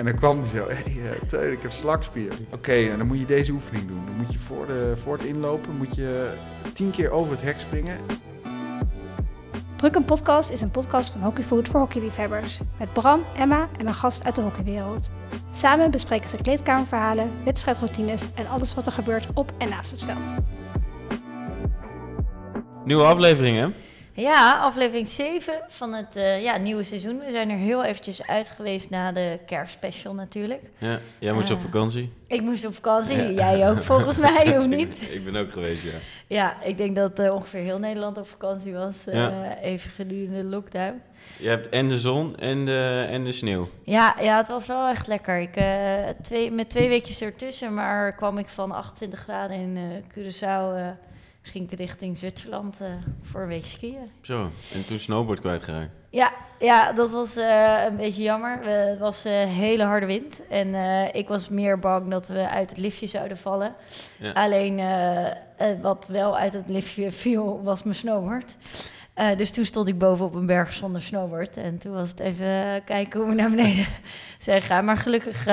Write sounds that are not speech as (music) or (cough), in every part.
En dan kwam hij zo, hé hey, eh, Teun, ik heb slagspier. Oké, en dan moet je deze oefening doen. Dan moet je voor, de, voor het inlopen moet je tien keer over het hek springen. Druk een podcast is een podcast van Hockeyfood voor hockeyliefhebbers. Met Bram, Emma en een gast uit de hockeywereld. Samen bespreken ze kleedkamerverhalen, wedstrijdroutines en alles wat er gebeurt op en naast het veld. Nieuwe aflevering, hè? Ja, aflevering 7 van het eh, ja, nieuwe seizoen. We zijn er heel eventjes uit geweest na de kerstspecial natuurlijk. Ja, jij moest Ah. op vakantie. Ik moest op vakantie, Ja. jij ook volgens (laughs) mij, of niet? ik ben ook geweest, ja. Ja, ik denk dat eh, ongeveer heel Nederland op vakantie was, eh, Ja. even gedurende de lockdown. Je hebt en de zon en de, en de sneeuw. Ja, ja, het was wel echt lekker. Ik, eh, twee, met twee weekjes ertussen, maar kwam ik van 28 graden in eh Curaçao, eh, ging ik richting Zwitserland eh, voor een week skiën. Zo, en toen snowboard kwijtgeraakt. Ja, ja dat was eh, een beetje jammer. We- Het was eh, hele harde wind. En ik was meer bang dat we uit het liftje zouden vallen. Ja. Alleen wat wel uit het liftje viel, was mijn snowboard. Dus toen stond ik boven op een berg zonder snowboard. En toen was het even kijken hoe we naar beneden (laughs) zijn gegaan. Maar gelukkig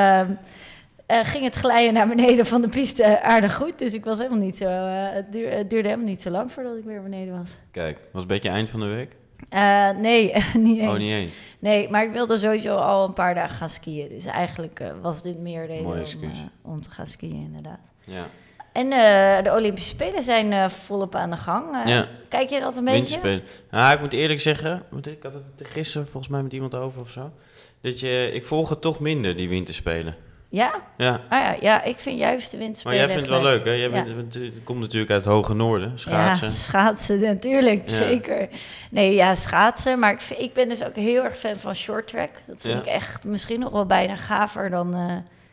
eh, ging het glijden naar beneden van de piste aardig goed. Dus ik was helemaal niet zo... eh, het, duur- het duurde helemaal niet zo lang voordat ik weer beneden was. Kijk, was een beetje eind van de week? Eh, nee, (laughs) niet eens. Oh, niet eens. Nee, maar ik wilde sowieso al een paar dagen gaan skiën. Dus eigenlijk was dit meer reden om, om te gaan skiën, inderdaad. Ja. En de Olympische Spelen zijn volop aan de gang. Ja, Kijk je dat een beetje? winterspelen. Nou, ik moet eerlijk zeggen, ik had het gisteren volgens mij met iemand over of zo. Dat je, ik volg het toch minder, die winterspelen. Ja? Ja, Ah ja, ja, ik vind juist de maar winterspelen jij vindt het wel leuk, hè? Jij bent, het komt natuurlijk uit het hoge noorden, schaatsen. Ja, schaatsen (laughs) natuurlijk, Ja. zeker. Nee, ja, schaatsen. Maar ik, vind- ik ben dus ook heel erg fan van short track. Dat vind ik echt misschien nog wel bijna gaver dan eh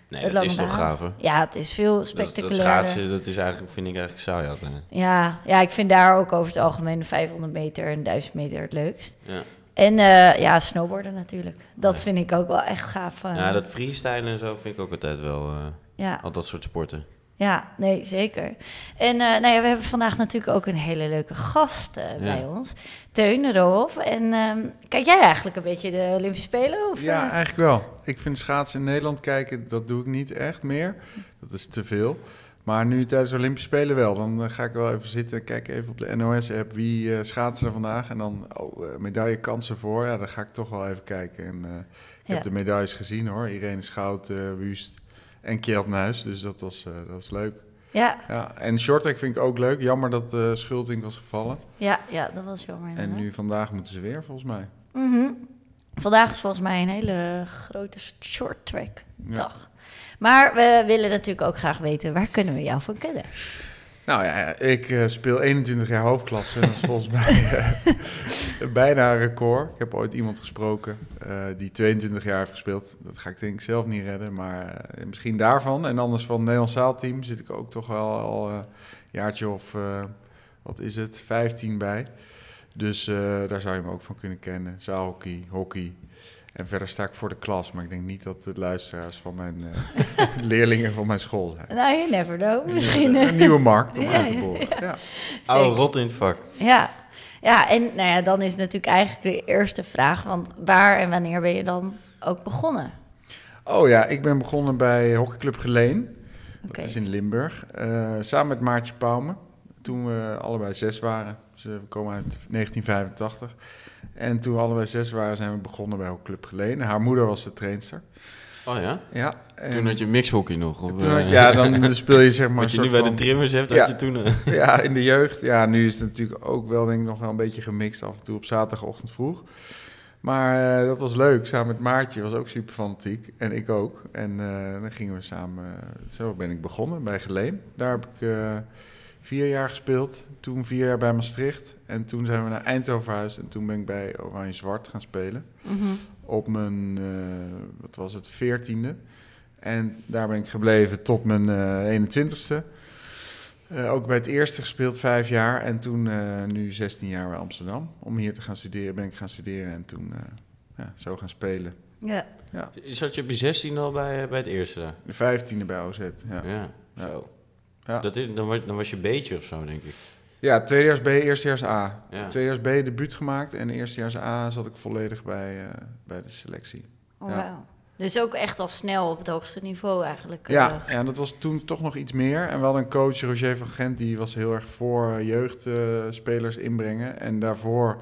nee, het dat is toch gaver? Ja, het is veel Dat, dat spectaculairder. schaatsen, dat is eigenlijk, vind ik eigenlijk saai altijd. Ja, ja, ik vind daar ook over het algemeen de 500 meter en 1000 meter het leukst. Ja. En eh, ja, snowboarden natuurlijk. Dat Ja. vind ik ook wel echt gaaf. eh. ja, dat freestylen en zo vind ik ook altijd wel, eh, ja, al dat soort sporten. ja, nee, zeker. En eh, nou ja, we hebben vandaag natuurlijk ook een hele leuke gast bij ons. Teun Roof. En ehm, kijk jij eigenlijk een beetje de Olympische Spelen? Of, Ja, eigenlijk wel. Ik vind schaatsen in Nederland kijken, dat doe ik niet echt meer. Dat is te veel. Maar nu tijdens de Olympische Spelen wel. Dan eh, ga ik wel even zitten en kijk even op de NOS-app wie eh schaatsen er vandaag. En dan, oh, eh, medaillekansen voor. Ja, dan ga ik toch wel even kijken. En ik Ja. heb de medailles gezien hoor. Irene Schout, Wust en Kjeld Nuis. Dus dat was, dat was leuk. ja, Ja, en shorttrack vind ik ook leuk. Jammer dat eh Schulting was gevallen. ja, ja, dat was jammer. En nu vandaag moeten ze weer, volgens mij. Mhm. Vandaag is volgens mij een hele grote short track Ja. Maar we willen natuurlijk ook graag weten, waar kunnen we jou van kennen? Nou ja, ik eh, speel 21 jaar hoofdklasse. Dat is volgens mij eh, (laughs) bijna een record. Ik heb ooit iemand gesproken eh, die 22 jaar heeft gespeeld. Dat ga ik denk ik zelf niet redden, maar misschien daarvan. En anders van het Nederlands zaalteam zit ik ook toch wel al een jaartje of, wat is het, 15 bij. Dus daar zou je me ook van kunnen kennen. Zaalhockey, hockey. En verder sta ik voor de klas, maar ik denk niet dat de luisteraars van mijn eh, (laughs) leerlingen van mijn school zijn. Nou, you never know. Misschien. Een nieuwe markt om Ja, uit te ja, boren. Ja. (laughs) Oude rot in het vak. Ja. ja, en nou ja, dan is natuurlijk eigenlijk de eerste vraag, want waar en wanneer ben je dan ook begonnen? Oh ja, ik ben begonnen bij Hockeyclub Geleen. Dat is in Limburg. Eh, samen met Maartje Pauwme. Toen we allebei zes waren. Dus, eh, we komen uit 1985. En toen we allebei zes waren, zijn we begonnen bij Hockeyclub Geleen. Haar moeder was de trainster. Oh ja? Ja, en Toen had je mixhockey nog. Of, toen eh, had ja, dan (laughs) speel je zeg maar Wat je nu bij de trimmers hebt, Ja. had je toen... eh, (laughs) Ja, in de jeugd. Ja, nu is het natuurlijk ook wel denk ik nog wel een beetje gemixt af en toe op zaterdagochtend vroeg. Maar eh, dat was leuk. Samen met Maartje was ook super fanatiek. En ik ook. En dan gingen we samen... zo ben ik begonnen bij Geleen. Daar heb ik vier jaar gespeeld. Toen vier jaar bij Maastricht. En toen zijn we naar Eindhoven verhuisd. En toen ben ik bij Oranje Zwart gaan spelen. Mhm. Op mijn, eh, wat was het, veertiende. En daar ben ik gebleven tot mijn eh 21ste. Eh, ook bij het eerste gespeeld vijf jaar. En toen eh, nu 16 jaar bij Amsterdam. Om hier te gaan studeren ben ik gaan studeren. En toen eh, ja, zo gaan spelen. Ja. Zat je op je 16 al bij, bij het eerste? De vijftiende bij OZ. Ja, Ja, Ja. zo. Ja. Dat is, dan, was, dan was je beetje of zo, denk ik. ja tweedejaars B, eerstejaars A. Ja. Tweedejaars B debuut gemaakt. En eerstejaars A zat ik volledig bij, eh, bij de selectie. Oh, Ja. Dus ook echt al snel op het hoogste niveau eigenlijk. Ja, eh. ja, dat was toen toch nog iets meer. En wel een coach, Roger van Gent, die was heel erg voor jeugdspelers inbrengen. En daarvoor,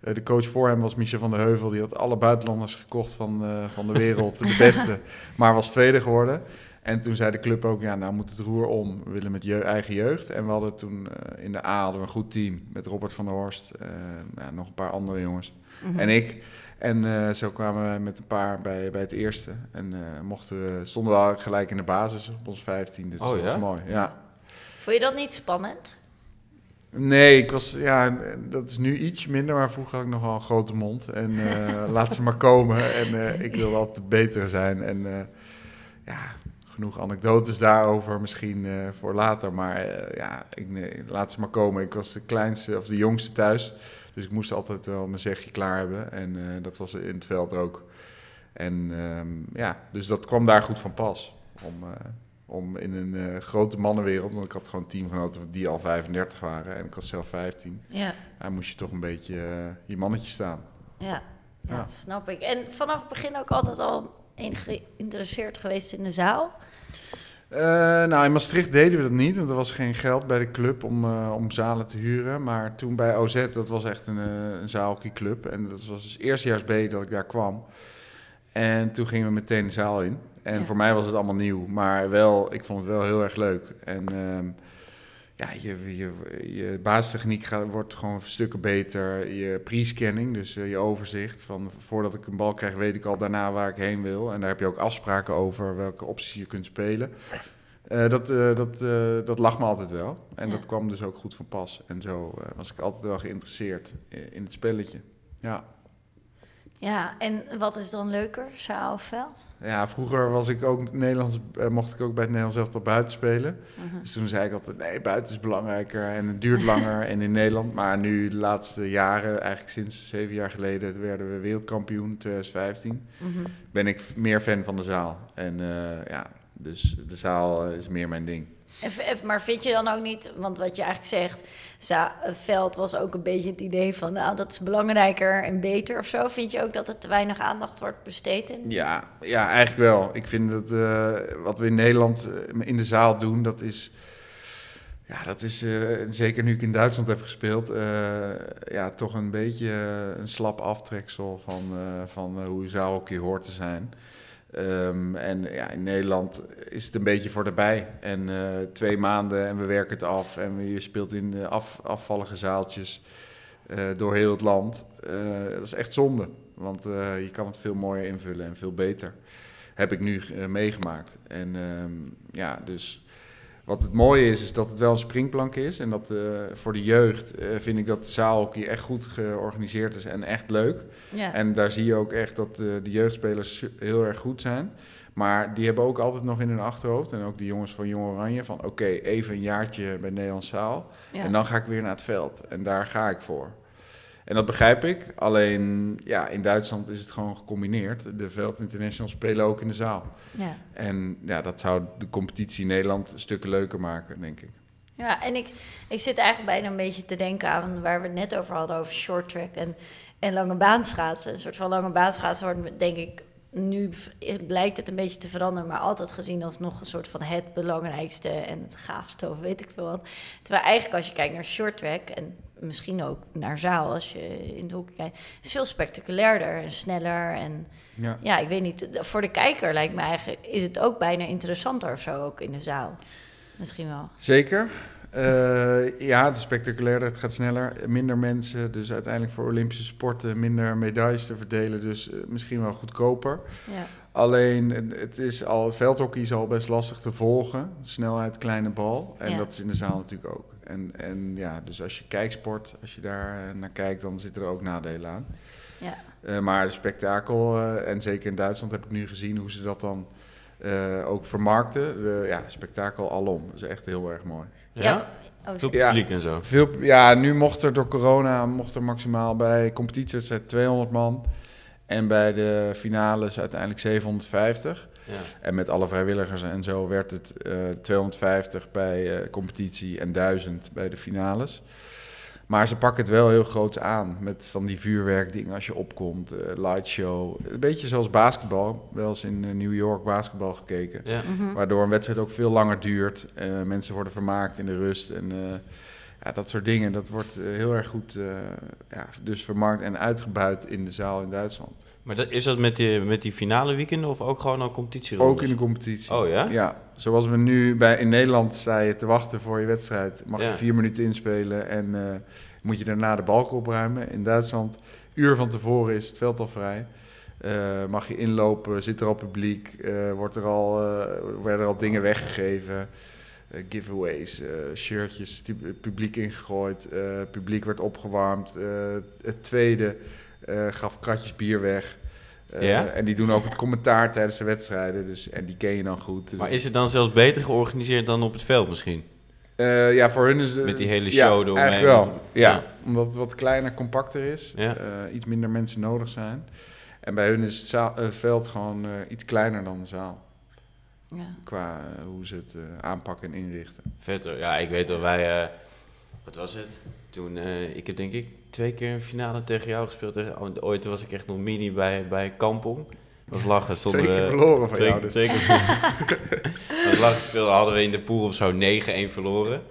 eh, de coach voor hem was Michel van der Heuvel. Die had alle buitenlanders gekocht van, eh, van de wereld, de (laughs) beste. Maar was tweede geworden. En toen zei de club ook, ja, nou moet het roer om. We willen met je eigen jeugd. En we hadden toen eh, in de A hadden we een goed team. Met Robert van der Horst, eh, ja, nog een paar andere jongens. Mhm. En ik. En eh, zo kwamen we met een paar bij, bij het eerste. En eh, mochten we, stonden we al gelijk in de basis op ons vijftiende. Dus Oh, dat ja? was mooi. Ja. Vond je dat niet spannend? Nee, ik was, ja, dat is nu iets minder, maar vroeger had ik nogal een grote mond. En eh, (laughs) laat ze maar komen. En eh, ik wil altijd beter zijn. En eh, ja, genoeg anekdotes daarover misschien eh, voor later. Maar eh, ja, ik, nee, laat ze maar komen. Ik was de kleinste of de jongste thuis. Dus ik moest altijd wel mijn zegje klaar hebben. En eh, dat was in het veld ook. En ehm, ja, dus dat kwam daar goed van pas. Om, om in een grote mannenwereld, want ik had gewoon teamgenoten die al 35 waren en ik was zelf 15. Ja, Daar moest je toch een beetje je mannetje staan. ja. ja, Ja. snap ik. En vanaf het begin ook altijd al geïnteresseerd geweest in de zaal? Eh, nou, in Maastricht deden we dat niet, want er was geen geld bij de club om, eh, om zalen te huren. Maar toen bij OZ, dat was echt een, uh, een zaalhockeyclub. En dat was dus eerstejaars B dat ik daar kwam. En toen gingen we meteen de zaal in. En Ja. voor mij was het allemaal nieuw, maar wel, ik vond het wel heel erg leuk. En ehm, ja, je, je, je basistechniek gaat, wordt gewoon stukken beter. Je pre-scanning, dus eh, je overzicht. Van voordat ik een bal krijg, weet ik al daarna waar ik heen wil. En daar heb je ook afspraken over welke opties je kunt spelen. Eh, dat, eh, dat, dat lag me altijd wel. En Ja. dat kwam dus ook goed van pas. En zo was ik altijd wel geïnteresseerd in, in het spelletje. Ja. Ja, en wat is dan leuker, zaal of veld? ja, vroeger was ik ook Nederlands, eh, mocht ik ook bij het Nederlands elftal buiten spelen. Mhm. Dus toen zei ik altijd, nee, buiten is belangrijker en het duurt (laughs) langer en in Nederland. Maar nu, de laatste jaren, eigenlijk sinds zeven jaar geleden, werden we wereldkampioen, 2015, Mhm. ben ik meer fan van de zaal. En eh, ja, dus de zaal eh, is meer mijn ding. Maar vind je dan ook niet, want wat je eigenlijk zegt, het veld was ook een beetje het idee van, nou, dat is belangrijker en beter of zo. Vind je ook dat er te weinig aandacht wordt besteed in? Ja, ja eigenlijk wel. Ik vind dat eh, wat we in Nederland eh, in de zaal doen, dat is... Ja, dat is eh, zeker nu ik in Duitsland heb gespeeld, eh, ja, toch een beetje eh, een slap aftreksel van, eh, van eh, hoe zaalhockey hoort te zijn. Ehm, en ja, in Nederland is het een beetje voor erbij. En eh, twee maanden en we werken het af. En je speelt in de af, afvallige zaaltjes eh, door heel het land. Eh, dat is echt zonde. Want eh, je kan het veel mooier invullen en veel beter. Heb ik nu eh, meegemaakt. En ehm, ja, dus wat het mooie is, is dat het wel een springplank is. En dat eh, voor de jeugd eh, vind ik dat de zaalhockey echt goed georganiseerd is en echt leuk. Ja. En daar zie je ook echt dat eh, de jeugdspelers heel erg goed zijn. Maar die hebben ook altijd nog in hun achterhoofd, en ook de jongens van Jong Oranje, van oké, even een jaartje bij Nederlands Zaal. ja. En dan ga ik weer naar het veld. En daar ga ik voor. En dat begrijp ik. Alleen ja, in Duitsland is het gewoon gecombineerd. De Veld Internationals spelen ook in de zaal. ja. En ja, dat zou de competitie in Nederland stukken leuker maken, denk ik. Ja, en ik, ik zit eigenlijk bijna een beetje te denken aan waar we het net over hadden, over short track en, en lange baanschaatsen. Een soort van lange baanschaatsen wordt, denk ik, nu v- lijkt het een beetje te veranderen, maar altijd gezien als nog een soort van het belangrijkste en het gaafste of weet ik veel wat. Terwijl eigenlijk als je kijkt naar short track en misschien ook naar zaal, als je in de hoek kijkt, is het veel spectaculairder en sneller en Ja. ja, ik weet niet, voor de kijker lijkt me eigenlijk, is het ook bijna interessanter of zo ook in de zaal. Misschien wel. Zeker. Eh, ja, het is spectaculairder, het gaat sneller. Minder mensen, dus uiteindelijk voor Olympische sporten minder medailles te verdelen. Dus eh, misschien wel goedkoper. Ja. Alleen, eh, het, is al, het veldhockey is al best lastig te volgen. Snelheid, kleine bal. En Ja. dat is in de zaal natuurlijk ook. En, en ja, dus als je kijksport, als je daar eh, naar kijkt, dan zitten er ook nadelen aan. Ja. Eh, maar de spektakel, eh, en zeker in Duitsland heb ik nu gezien hoe ze dat dan eh, ook vermarkten. Ja, spektakel alom. Dat is echt heel erg mooi. Ja? Oh, Veel Ja. publiek en zo. Veel, ja, nu mocht er door corona mocht er maximaal bij competitiewedstrijd 200 man. En bij de finales uiteindelijk 750. Ja. En met alle vrijwilligers en zo werd het eh, 250 bij eh, competitie en 1000 bij de finales. Maar ze pakken het wel heel groot aan met van die vuurwerkdingen als je opkomt, eh lightshow. Een beetje zoals basketbal, wel eens in eh, New York basketbal gekeken. Ja. Mhm. Waardoor een wedstrijd ook veel langer duurt. eh, mensen worden vermaakt in de rust. En eh, ja, dat soort dingen, dat wordt eh, heel erg goed eh, ja, dus vermarkt en uitgebuit in de zaal in Duitsland. Maar dat, is dat met die, met die finale weekenden of ook gewoon al competitie? Ook in de competitie. Oh ja? Ja, zoals we nu bij in Nederland sta je te wachten voor je wedstrijd. Mag Ja. je vier minuten inspelen en eh, moet je daarna de balk opruimen. In Duitsland, uur van tevoren is het veld al vrij. Eh, mag je inlopen, zit er al publiek, eh, wordt er al, werden er al dingen weggegeven. giveaways, shirtjes, publiek ingegooid, eh, publiek werd opgewarmd. het tweede gaf kratjes bier weg. Eh, Ja? En die doen ook het commentaar tijdens de wedstrijden. Dus, en die ken je dan goed. Dus- Maar is het dan zelfs beter georganiseerd dan op het veld misschien? eh, ja, voor hun is het... Met die hele ja, show eromheen. Eigenlijk wel, Want- ja. ja. Omdat het wat kleiner, compacter is. Ja. eh, iets minder mensen nodig zijn. En bij hun is het zaal- eh, veld gewoon eh, iets kleiner dan de zaal. Ja. Qua eh, hoe ze het eh, aanpakken en inrichten. Vet hoor. Ja, ik weet wel, wij... eh, wat was het? Toen, eh, ik heb denk ik twee keer een finale tegen jou gespeeld. Tegen- oh, Ooit was ik echt nog mini bij, bij Kampong. was lachen. (laughs) Stonden Twee keer verloren van twee, jou dus. twee keer (laughs) was lachen speelden, hadden we in de pool of zo 9-1 verloren.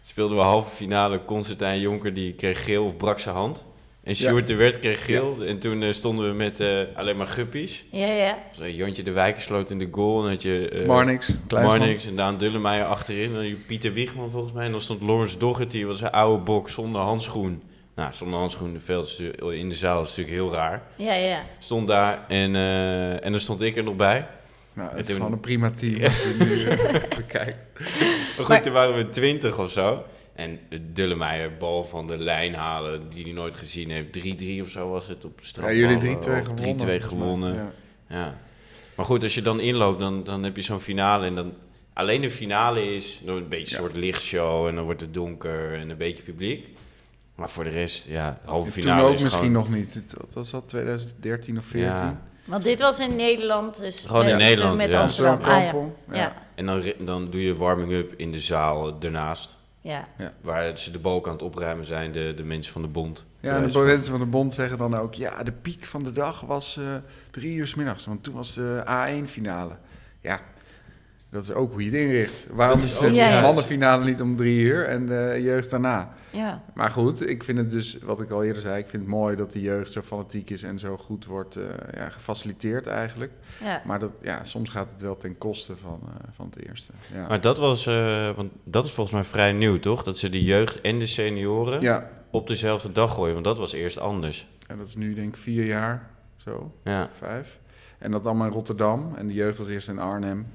Speelden we halve finale. Constantijn Jonker die kreeg geel of brak zijn hand. En Ja. Sjoerd de Wert kreeg geel. En toen eh, stonden we met eh, alleen maar guppies. Ja, ja. Zo, Jontje de Wijker sloot in de goal. En had je... eh, Marnix, Kleinsman. Marnix en Daan Dullemeijer achterin. En dan Pieter Wiegman volgens mij. En dan stond Lawrence Doggett, was een oude bok zonder handschoen. Nou, zonder handschoen in, de veld, in de zaal is natuurlijk heel raar. Ja, ja. Stond daar en, eh, en dan stond ik er nog bij. Nou, het is gewoon een prima team (laughs) als je nu bekijkt. Maar goed, Maar- toen waren we twintig of zo. En Dullemeijer, bal van de lijn halen, die hij nooit gezien heeft. 3-3 of zo was het op de straf. Ja, jullie 3-2 gewonnen. 3-2 volgens mij. gewonnen. Ja. Ja. Maar goed, als je dan inloopt, dan, dan heb je zo'n finale. En dan alleen de finale is dan een beetje een Ja. soort lichtshow. En dan wordt het donker en een beetje publiek. Maar voor de rest, ja, halve finale Toen ook is misschien gewoon, nog niet. Het- Wat was dat, 2013 of 14? Ja. Want dit was in Nederland, dus... Gewoon in met- Nederland, Met ja. Amsterdam. Amsterdam Ah, ja. Kampong. Ja. Ja. En dan, dan doe je warming-up in de zaal ernaast. Ja. Waar ze de balk aan het opruimen zijn, de, de mensen van de bond. Ja, de mensen van de bond zeggen dan ook... ja, de piek van de dag was eh, drie uur 's middags. Want toen was de A1-finale. Ja, dat is ook hoe je het inricht. Waarom is de mannenfinale niet om drie uur en de jeugd daarna? Ja. Maar goed, ik vind het dus, wat ik al eerder zei... ik vind het mooi dat de jeugd zo fanatiek is... en zo goed wordt eh, ja, gefaciliteerd eigenlijk. Ja. Maar dat, ja, soms gaat het wel ten koste van, eh, van het eerste. Ja. Maar dat was, eh, want dat is volgens mij vrij nieuw, toch? Dat ze de jeugd en de senioren ja, op dezelfde dag gooien. Want dat was eerst anders. en dat is nu denk ik vier jaar, zo. Ja. vijf. En dat allemaal in Rotterdam. En de jeugd was eerst in Arnhem.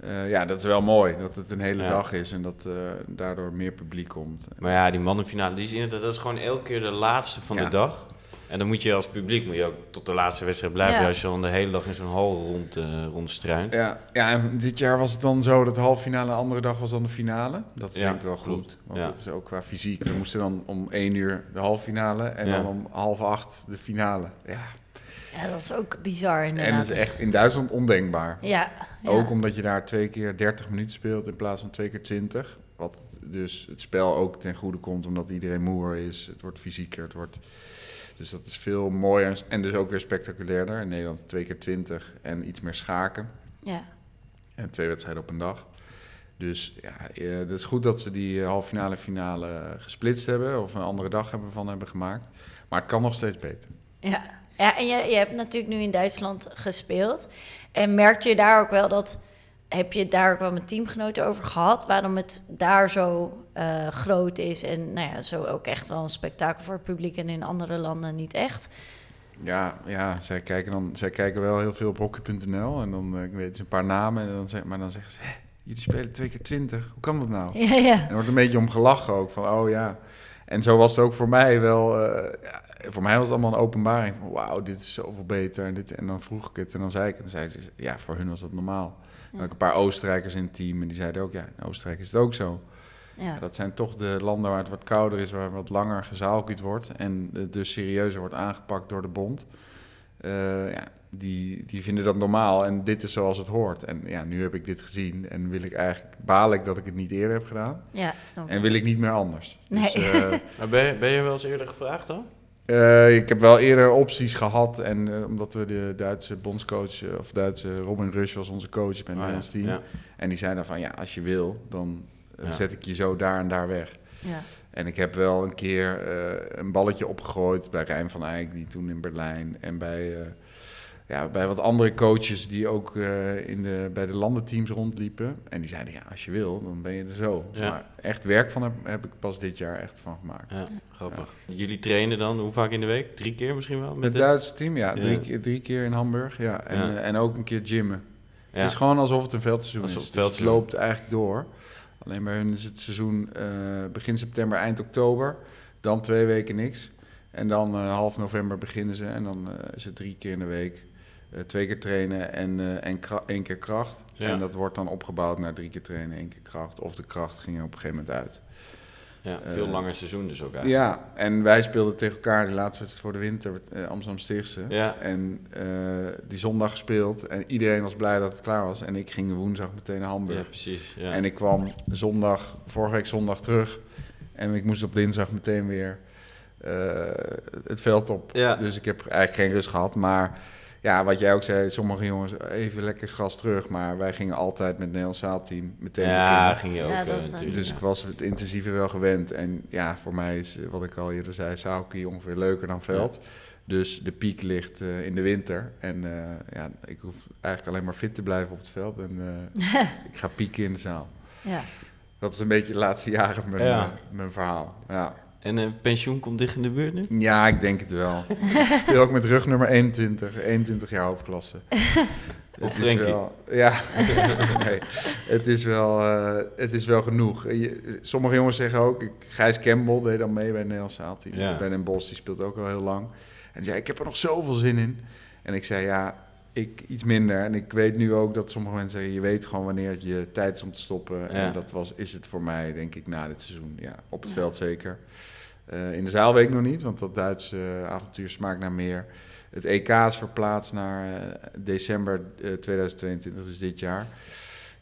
Eh, ja, dat is wel mooi dat het een hele Ja. dag is en dat eh, daardoor meer publiek komt. Maar ja, die mannenfinale, die is inderdaad, dat is gewoon elke keer de laatste van Ja. de dag. En dan moet je als publiek moet je ook tot de laatste wedstrijd blijven. Ja. Als je dan de hele dag in zo'n hal rond, eh rondstruint. Ja, ja, en dit jaar was het dan zo dat de halve finale, de andere dag was dan de finale. Dat is Ja, denk ik wel klopt. goed, want Ja. dat is ook qua fysiek. We moesten dan om één uur de halve finale en Ja. dan om half acht de finale. Ja, ja, dat is ook bizar inderdaad. en dat is echt in Duitsland ondenkbaar. Ja. ja. Ook omdat je daar twee keer 30 minuten speelt in plaats van twee keer 20. Wat dus het spel ook ten goede komt omdat iedereen moer is. Het wordt fysieker. Het wordt, dus dat is veel mooier en dus ook weer spectaculairder. In Nederland twee keer 20 en iets meer schaken. Ja. En twee wedstrijden op een dag. Dus ja, eh, het is goed dat ze die eh, halve finale finale gesplitst hebben. Of een andere dag hebben van hebben gemaakt. Maar het kan nog steeds beter. Ja, ja en je, je hebt natuurlijk nu in Duitsland gespeeld. En merkte je daar ook wel dat... Heb je het daar ook wel met teamgenoten over gehad? Waarom het daar zo eh, groot is en nou ja, zo ook echt wel een spektakel voor het publiek... en in andere landen niet echt? Ja, ja zij, kijken dan, zij kijken wel heel veel op hockey.nl. En dan uh, weten ze een paar namen. En dan zeg, maar dan zeggen ze, Hé, jullie spelen twee keer twintig. Hoe kan dat nou? Ja, ja. En er wordt een beetje om gelachen ook. Van, oh ja. En zo was het ook voor mij wel... eh, ja, voor mij was het allemaal een openbaring. Van, wauw, dit is zoveel beter. En, dit, en dan vroeg ik het en dan zei ik het. En dan zei ze, ja, voor hun was dat normaal. En ook een paar Oostenrijkers in het team. En die zeiden ook, ja, in Oostenrijk is het ook zo. ja. Ja, dat zijn toch de landen waar het wat kouder is, waar wat langer gezaalkuut wordt en het dus serieuzer wordt aangepakt door de bond. Eh, ja, die, die vinden dat normaal en dit is zoals het hoort. En ja, nu heb ik dit gezien en wil ik eigenlijk, baal ik dat ik het niet eerder heb gedaan. Ja, snap ik. En wil ik niet meer anders. Nee. Dus, eh, (laughs) Maar ben je, ben je wel eens eerder gevraagd dan? Eh, ik heb wel eerder opties gehad. En eh, omdat we de Duitse bondscoach, eh, of Duitse Robin Rush was onze coach bij het ja. Nederlands team. Ja. En die zei dan van ja, als je wil, dan Ja. zet ik je zo daar en daar weg. Ja. En ik heb wel een keer eh, een balletje opgegooid bij Rijn van Eyck, die toen in Berlijn. En bij, eh, ja, bij wat andere coaches die ook eh, in de, bij de landenteams rondliepen. En die zeiden ja, als je wil, dan ben je er zo. Ja. Maar echt werk van heb, heb ik pas dit jaar echt van gemaakt. Ja, grappig. Jullie trainen dan hoe vaak in de week? Drie keer misschien wel? Met het Duitse team, ja. Drie, keer- drie keer in Hamburg, ja. En, eh, en ook een keer gymmen. Ja. Het is gewoon alsof het een veldseizoen Alsof is. het Dus het loopt eigenlijk door. Alleen bij hun is het seizoen eh, begin september, eind oktober. Dan twee weken niks. En dan half november beginnen ze. En dan is het drie keer in de week. Eh, twee keer trainen en, eh, en één keer kracht. Ja. En dat wordt dan opgebouwd naar drie keer trainen, één keer kracht. Of de kracht ging er op een gegeven moment uit. Ja, veel Eh, langer seizoen dus ook eigenlijk. Ja, en wij speelden tegen elkaar de laatste wedstrijd voor de winter, eh, Amsterdam Stichtse. Ja. En die zondag gespeeld en iedereen was blij dat het klaar was. En ik ging woensdag meteen naar Hamburg. Ja, precies. Ja. En ik kwam zondag, vorige week zondag terug. En ik moest op dinsdag meteen weer het veld op. Ja. Dus ik heb eigenlijk geen rust gehad. Maar ja, wat jij ook zei, sommige jongens even lekker gras terug. Maar wij gingen altijd met het Nederlands zaalteam meteen ja, beginnen. ging je ook Ja, eh. Dus ik was het intensieve wel gewend. En ja, voor mij is, eh, wat ik al eerder zei, zaalhockey ongeveer leuker dan veld. Dus de piek ligt eh, in de winter. En eh, ja, ik hoef eigenlijk alleen maar fit te blijven op het veld. En eh, (laughs) ik ga pieken in de zaal. Ja. Dat is een beetje de laatste jaren mijn, Ja. mijn verhaal. Ja. En eh, pensioen komt dicht in de buurt nu? ja, ik denk het wel. ik speel ook met rug nummer 21, 21 jaar hoofdklasse. (laughs) Of Het is wel, ja, (laughs) nee, het is wel, eh, het is wel genoeg. Je- sommige jongens zeggen ook, ik, Gijs Campbell deed dan mee bij het Nederlands zaalteam. Ja. Bij Den Bosch, die speelt ook al heel lang. En die zei, ik heb er nog zoveel zin in. En ik zei, ja, ik iets minder. En ik weet nu ook dat sommige mensen zeggen, je weet gewoon wanneer het je tijd is om te stoppen. Ja. En dat was, is het voor mij, denk ik, na dit seizoen. Ja, op het veld zeker. Eh, in de zaal weet ik nog niet, want dat Duitse eh, avontuur smaakt naar meer. Het EK is verplaatst naar eh, december eh, 2022, dus dit jaar.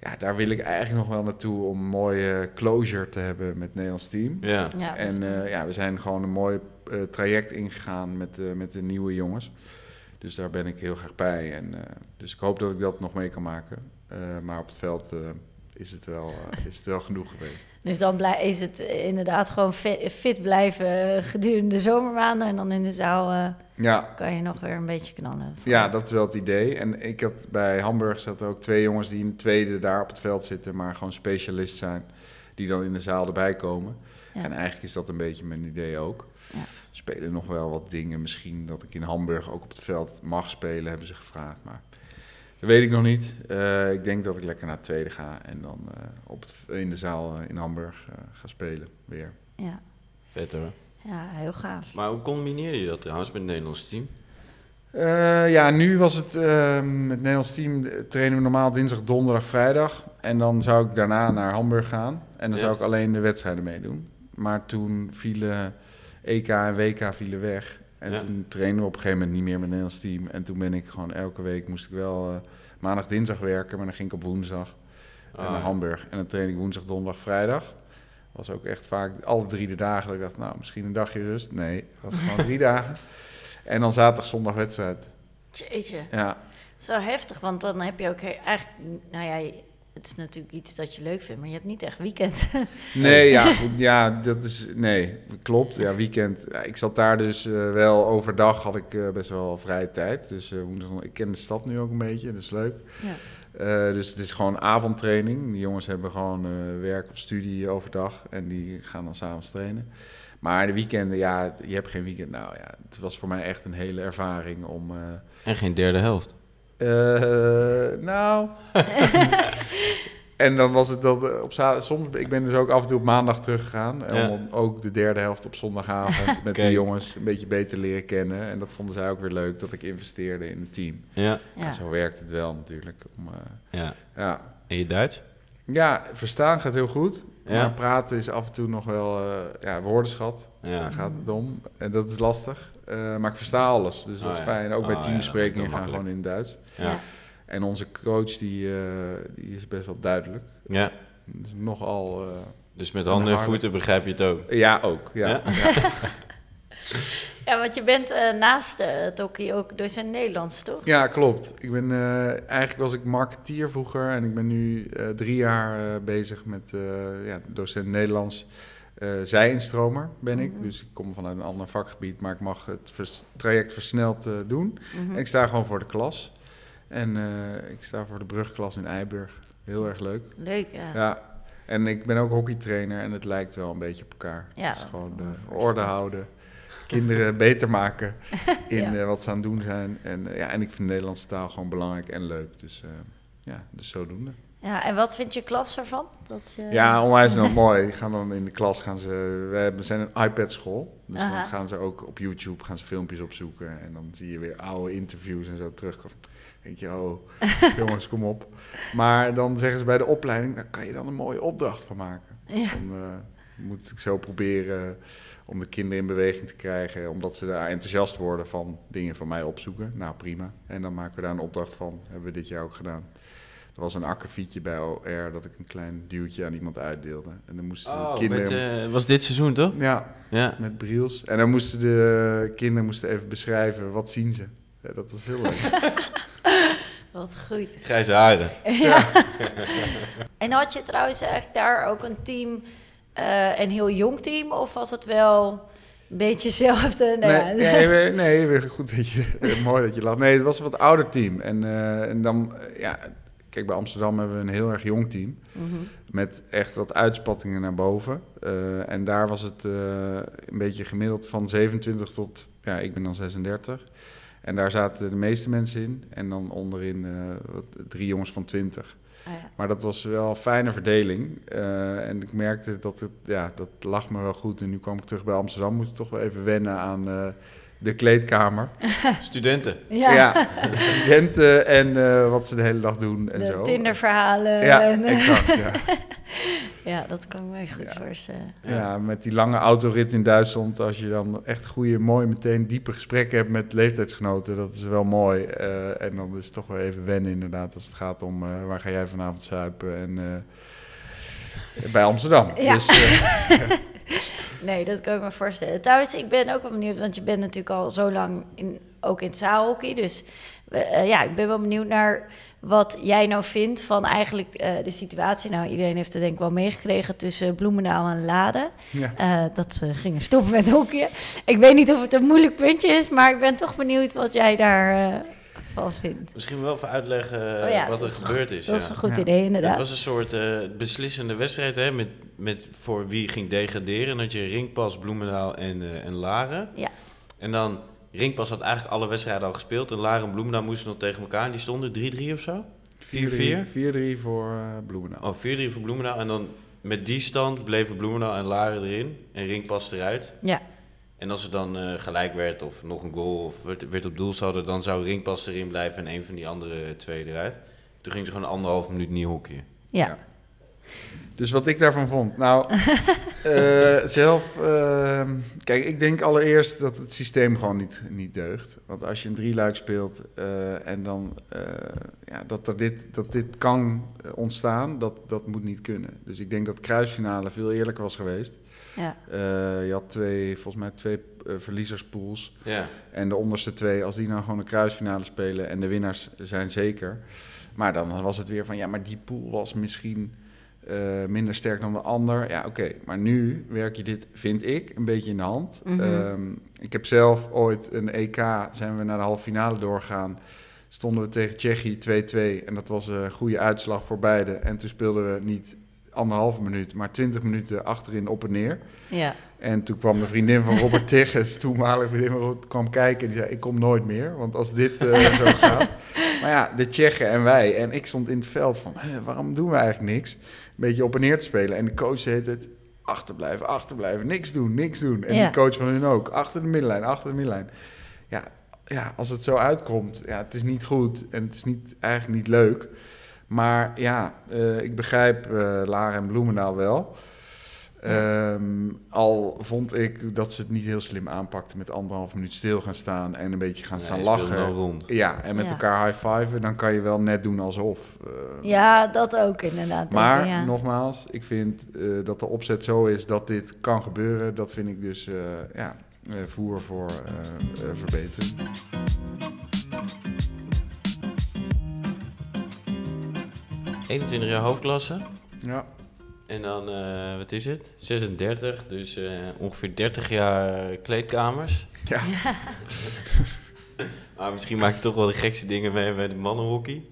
Ja, daar wil ik eigenlijk nog wel naartoe om een mooie closure te hebben met het Nederlands team. Ja. En eh, ja, we zijn gewoon een mooi eh, traject ingegaan met, eh, met de nieuwe jongens. Dus daar ben ik heel graag bij. En, eh, dus ik hoop dat ik dat nog mee kan maken. Eh, maar op het veld eh, is, het wel, (laughs) is het wel genoeg geweest. Dus dan blij, is het inderdaad gewoon fit, fit blijven gedurende de zomermaanden. En dan in de zaal Ja, kan je nog weer een beetje knallen. Ja, dat is wel het idee. En ik had bij Hamburg zaten ook twee jongens die in de tweede daar op het veld zitten, maar gewoon specialist zijn, die dan in de zaal erbij komen. Ja. En eigenlijk is dat een beetje mijn idee ook. Ja. Spelen nog wel wat dingen, misschien dat ik in Hamburg ook op het veld mag spelen, hebben ze gevraagd. Maar dat weet ik nog niet. Eh, ik denk dat ik lekker naar het tweede ga en dan eh, op het, in de zaal eh, in Hamburg eh, ga spelen weer. Ja. Vet hoor. ja, heel gaaf. Maar hoe combineer je dat trouwens met het Nederlands team? Eh, ja, nu was het ehm, het Nederlands team trainen we normaal dinsdag, donderdag, vrijdag. En dan zou ik daarna naar Hamburg gaan. En dan Ja. zou ik alleen de wedstrijden meedoen. Maar toen vielen EK en WK vielen weg. En Ja. toen trainen we op een gegeven moment niet meer met het Nederlands team. En toen ben ik gewoon elke week moest ik wel eh, maandag, dinsdag werken. Maar dan ging ik op woensdag Ah, naar. Hamburg. En dan train ik woensdag, donderdag, vrijdag. Was ook echt vaak alle drie de dagen dat ik dacht, nou, misschien een dagje rust. Nee, het was gewoon drie (laughs) dagen. En dan zaterdag, zondag wedstrijd. Jeetje. Ja, Zo heftig, want dan heb je ook eigenlijk... Nou ja, het is natuurlijk iets dat je leuk vindt, maar je hebt niet echt weekend. (laughs) nee, ja, goed, ja, dat is, nee, klopt. Ja, weekend. Ja, ik zat daar dus eh, wel overdag, had ik eh, best wel vrije tijd. Dus eh, ik ken de stad nu ook een beetje, dat is leuk. Ja. Eh, dus het is gewoon avondtraining. Die jongens hebben gewoon eh, werk of studie overdag en die gaan dan s'avonds trainen. Maar de weekenden, ja, je hebt geen weekend. Nou ja, het was voor mij echt een hele ervaring om... eh, En geen derde helft. Eh, nou. (laughs) en dan was het dat eh, op zaterdag. Soms, ik ben dus ook af en toe op maandag teruggegaan. En Ja. Om ook de derde helft op zondagavond (laughs) met de jongens een beetje beter leren kennen. En dat vonden zij ook weer leuk dat ik investeerde in het team. Ja. Ja. En zo werkt het wel natuurlijk. Om, eh, ja. ja. En je Duits? Ja, verstaan gaat heel goed. Ja. Maar praten is af en toe nog wel eh, ja, woordenschat. Ja. Daar gaat het om. En dat is lastig. Eh, maar ik versta alles. Dus dat Oh, is ja. fijn. Ook bij Oh, teambesprekingen gaan gewoon in het Duits. Ja. En onze coach die, eh, die is best wel duidelijk. ja. Dus nogal... Dus met handen en voeten begrijp je het ook. ja, ook. Ja. (laughs) (laughs) Ja? Want je bent eh, naast eh, het hockey ook docent Nederlands, toch? Ja, klopt. Ik ben, eh, eigenlijk was ik marketeer vroeger en ik ben nu eh, drie jaar eh, bezig met eh, ja, docent Nederlands. eh zij-instromer ben ik, Mhm. dus ik kom vanuit een ander vakgebied, maar ik mag het vers- traject versneld eh, doen. Mhm. En ik sta gewoon voor de klas. En eh, ik sta voor de brugklas in Eiburg. Heel erg leuk. Leuk, ja. Ja. En ik ben ook hockeytrainer en het lijkt wel een beetje op elkaar. Ja, het is dat gewoon orde houden, kinderen beter maken (laughs) in Ja. eh, wat ze aan het doen zijn. En, eh, ja, en ik vind de Nederlandse taal gewoon belangrijk en leuk. Dus eh, ja, dus zodoende. Ja, en wat vindt je klas ervan? Dat. Ja, onwijs (laughs) nog mooi. Die gaan dan in de klas gaan ze. We zijn een iPad school. Dus Aha. dan gaan ze ook op YouTube gaan ze filmpjes opzoeken. En dan zie je weer oude interviews en zo terugkomen. denk je, oh, (laughs) jongens, kom op. Maar dan zeggen ze bij de opleiding, daar kan je dan een mooie opdracht van maken. Dus Ja. dan moet ik zo proberen om de kinderen in beweging te krijgen. Omdat ze daar enthousiast worden van dingen van mij opzoeken. Nou, prima. En dan maken we daar een opdracht van. Hebben we dit jaar ook gedaan. Er was een akkefietje bij OR dat ik een klein duwtje aan iemand uitdeelde. En dan moesten de Oh, kinderen... met, eh, was dit seizoen toch? Ja, Ja. met briels. En dan moesten de kinderen moesten even beschrijven, wat zien ze. Ja, dat was heel leuk. (laughs) Wat goed. Grijze haren. (laughs) Ja. (laughs) en had je trouwens eigenlijk daar ook een team, eh, een heel jong team? Of was het wel een beetje hetzelfde? (laughs) Nou nee, ja. nee, nee, goed dat je, (laughs) mooi dat je lacht. Nee, het was een wat ouder team. En, eh, en dan, eh, ja, kijk, bij Amsterdam hebben we een heel erg jong team. Mhm. Met echt wat uitspattingen naar boven. En daar was het een beetje gemiddeld van 27 tot, ja, ik ben dan 36. En daar zaten de meeste mensen in. En dan onderin drie jongens van 20. Ah. Maar dat was wel een fijne verdeling. Eh, en ik merkte dat het, ja, dat lag me wel goed. En nu kwam ik terug bij Amsterdam. Moest ik toch wel even wennen aan eh, de kleedkamer. (laughs) Studenten. Ja, Ja, de studenten en eh, wat ze de hele dag doen en de zo. Tinderverhalen. Ja, en, exact. Ja. (laughs) ja, dat kan ik me goed Ja. voorstellen. ja, met die lange autorit in Duitsland. Als je dan echt goede, mooi, meteen diepe gesprekken hebt met leeftijdsgenoten. Dat is wel mooi. Eh, en dan is het toch wel even wennen inderdaad. Als het gaat om eh, waar ga jij vanavond zuipen. En eh, bij Amsterdam. Ja. Dus, eh, (laughs) Nee, dat kan ik me voorstellen. Trouwens, ik ben ook wel benieuwd, want je bent natuurlijk al zo lang in, ook in het zaalhockey. Dus eh, ja, ik ben wel benieuwd naar wat jij nou vindt van eigenlijk eh, de situatie. Nou, iedereen heeft het denk ik wel meegekregen tussen Bloemendaal en Lade. ja. eh, dat ze gingen stoppen met hockeyen. Ik weet niet of het een moeilijk puntje is, maar ik ben toch benieuwd wat jij daarvan van vindt. Misschien wel even uitleggen Oh ja, wat er is gebeurd is. Dat ja. is een goed Ja. idee, Het inderdaad. was een soort eh, beslissende wedstrijd hè, met, met voor wie ging degraderen. En dat je Ringpas, Bloemendaal en, eh, en Laren. Ja. En dan, Ringpas had eigenlijk alle wedstrijden al gespeeld. En Laren en Bloemendaal moesten nog tegen elkaar. En die stonden 3-3 of zo? 4-4? 4-3 voor eh Bloemendaal. Oh, 4-3 voor Bloemendaal. En dan met die stand bleven Bloemendaal en Laren erin. En Ringpas eruit. Ja, En als er dan eh, gelijk werd of nog een goal of werd, werd op doel zouden, dan zou Ringpas erin blijven en een van die andere twee eruit. Toen ging ze gewoon anderhalf minuut niet hockeyen. ja. Ja. Dus wat ik daarvan vond. Nou, (laughs) eh, zelf. ehm, kijk, ik denk allereerst dat het systeem gewoon niet, niet deugt. Want als je een drieluik speelt eh, en dan. eh, ja, dat, er dit, dat dit kan ontstaan, dat, dat moet niet kunnen. Dus ik denk dat kruisfinale veel eerlijker was geweest. Ja. Eh, je had twee, volgens mij twee eh, verliezerspools. Ja, En de onderste twee, als die nou gewoon een kruisfinale spelen en de winnaars zijn zeker. Maar dan was het weer van, ja, maar die pool was misschien eh, minder sterk dan de ander. Ja, oké. Maar nu werk je dit, vind ik, een beetje in de hand. Mhm. Ehm, ik heb zelf ooit een EK, zijn we naar de halve finale doorgegaan. Stonden we tegen Tsjechië 2-2 en dat was een goede uitslag voor beide. En toen speelden we niet anderhalve minuut, maar 20 minuten achterin op en neer. ja. En toen kwam de vriendin van Robert (laughs) Tigges, toenmalige vriendin van Robert, kwam kijken en die zei, ik kom nooit meer, want als dit eh, zo gaat. (laughs) Maar ja, de Tsjechen en wij, en ik stond in het veld van, "Hè, waarom doen we eigenlijk niks? Een beetje op en neer te spelen. En de coach heet het, achterblijven, achterblijven, niks doen, niks doen. En Ja. die coach van hun ook, achter de middenlijn, achter de middenlijn. Ja, ja, als het zo uitkomt, ja, het is niet goed en het is niet, eigenlijk niet leuk. Maar ja, eh, ik begrijp uh, Lara en Bloemendaal wel. Ehm, al vond ik dat ze het niet heel slim aanpakten met anderhalf minuut stil gaan staan en een beetje gaan staan lachen. rond. Ja, en met Ja. elkaar high-fiven, dan kan je wel net doen alsof. eh, Ja, dat ook inderdaad. maar ja. nogmaals, ik vind eh, dat de opzet zo is dat dit kan gebeuren. Dat vind ik dus eh, ja, eh, voer voor verbetering. 21 jaar hoofdklasse. Ja, En dan, eh, wat is het? 36, dus eh, ongeveer 30 jaar kleedkamers. ja. (laughs) Maar misschien maak je toch wel de gekste dingen mee bij de mannenhockey.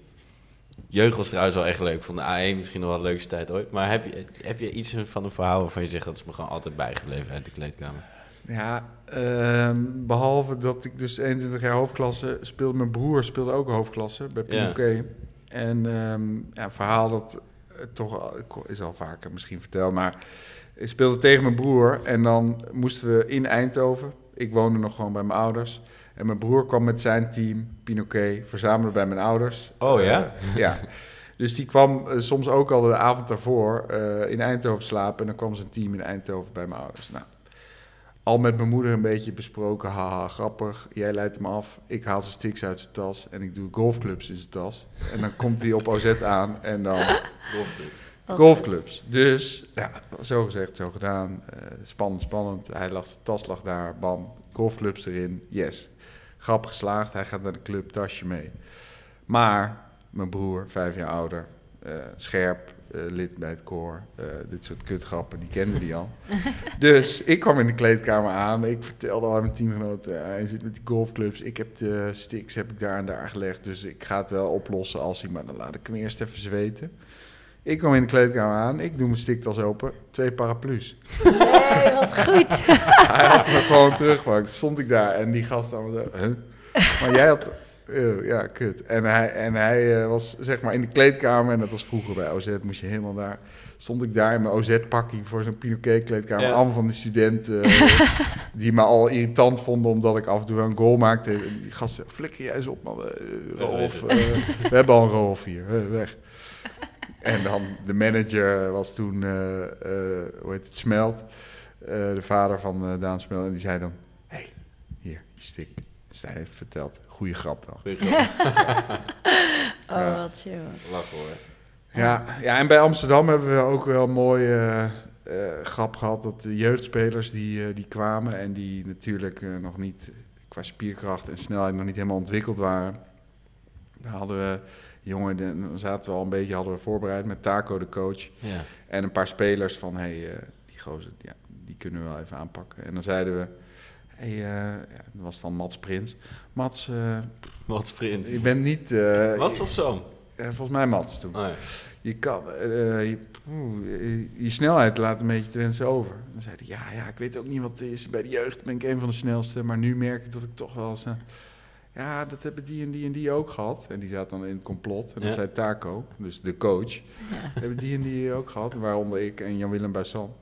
Jeugd was trouwens wel echt leuk. Van de A1 misschien nog wel de leukste tijd ooit. Maar heb je, heb je iets van een verhaal waarvan je zegt... dat is me gewoon altijd bijgebleven uit de kleedkamer? Ja, ehm, behalve dat ik dus 21 jaar hoofdklasse speelde. Mijn broer speelde ook hoofdklasse bij Ja. En ehm, ja, een verhaal dat eh, toch al, is al vaker misschien verteld. Maar ik speelde tegen mijn broer. En dan moesten we in Eindhoven. Ik woonde nog gewoon bij mijn ouders. En mijn broer kwam met zijn team, Pinoquet, verzamelen bij mijn ouders. Oh, ja? Eh, ja. Dus die kwam eh, soms ook al de avond daarvoor in Eindhoven slapen. En dan kwam zijn team in Eindhoven bij mijn ouders. Nou, al met mijn moeder een beetje besproken. Haha, grappig. Jij leidt hem af. Ik haal zijn sticks uit zijn tas. En ik doe golfclubs in zijn tas. En dan komt hij op OZ aan. En dan (laughs) Wat- golfclubs. Dus, ja, zo gezegd, zo gedaan. Eh, spannend, spannend. Hij lag, zijn tas lag daar. Bam, golfclubs erin. Yes. Grap geslaagd. Hij gaat naar de club, tasje mee. Maar mijn broer, vijf jaar ouder, eh, scherp, lid bij het koor. eh, dit soort kutgrappen, die kende die al. (laughs) dus ik kwam in de kleedkamer aan. Ik vertelde al aan mijn teamgenoten, eh, hij zit met die golfclubs. Ik heb de sticks heb ik daar en daar gelegd. Dus ik ga het wel oplossen als hij, maar dan laat ik hem eerst even zweten. Ik kwam in de kleedkamer aan, ik doe mijn stiktas open, twee paraplu's. Nee, wat goed. (laughs) Hij had me gewoon teruggepakt. Stond ik daar en die gast allemaal zo... Huh? Maar jij had... ja, kut. En hij, en hij eh, was zeg maar in de kleedkamer... en dat was vroeger bij OZ, moest je helemaal daar... Stond ik daar in mijn OZ-pakkie voor zo'n Pinoquet-kleedkamer. Ja. Allemaal van die studenten eh, (laughs) die me al irritant vonden... omdat ik af en toe een goal maakte. En die gasten, flikker jij eens op, man. Eh, Rolf, we hebben al een Rolf hier. Weg. En dan de manager was toen, hoe heet het, Smelt. de vader van Daan Smelt. En die zei dan, hé, hey, hier, je stick. Stijn heeft verteld. Goeie grap wel. Goeie grap. (laughs) Oh, Ja. wat chill. Lachen hoor. Ja, ja, en bij Amsterdam hebben we ook wel een mooie eh, eh, grap gehad. Dat de jeugdspelers die, eh, die kwamen en die natuurlijk nog niet qua spierkracht en snelheid nog niet helemaal ontwikkeld waren. Daar hadden we, jongen, dan zaten we al een beetje, hadden we voorbereid met Taco, de coach. Ja. En een paar spelers van, hé, hey, eh, die gozer, ja, die kunnen we wel even aanpakken. En dan zeiden we, hey, eh, ja, dat was dan Mats Prins. Mats, eh, Wat sprint. je bent niet... eh, Wat of zo? volgens mij Mats toen. Oh, ja. Je kan, eh, je, poeh, je, je snelheid laat een beetje te wensen over. Dan zei hij, ja, ja, ik weet ook niet wat het is. Bij de jeugd ben ik een van de snelste, maar nu merk ik dat ik toch wel eens... ja, dat hebben die en die en die ook gehad. En die zat dan in het complot. En dan Ja. zei Taco, dus de coach, hebben die en die ook gehad. Waaronder ik en Jan-Willem Buissan.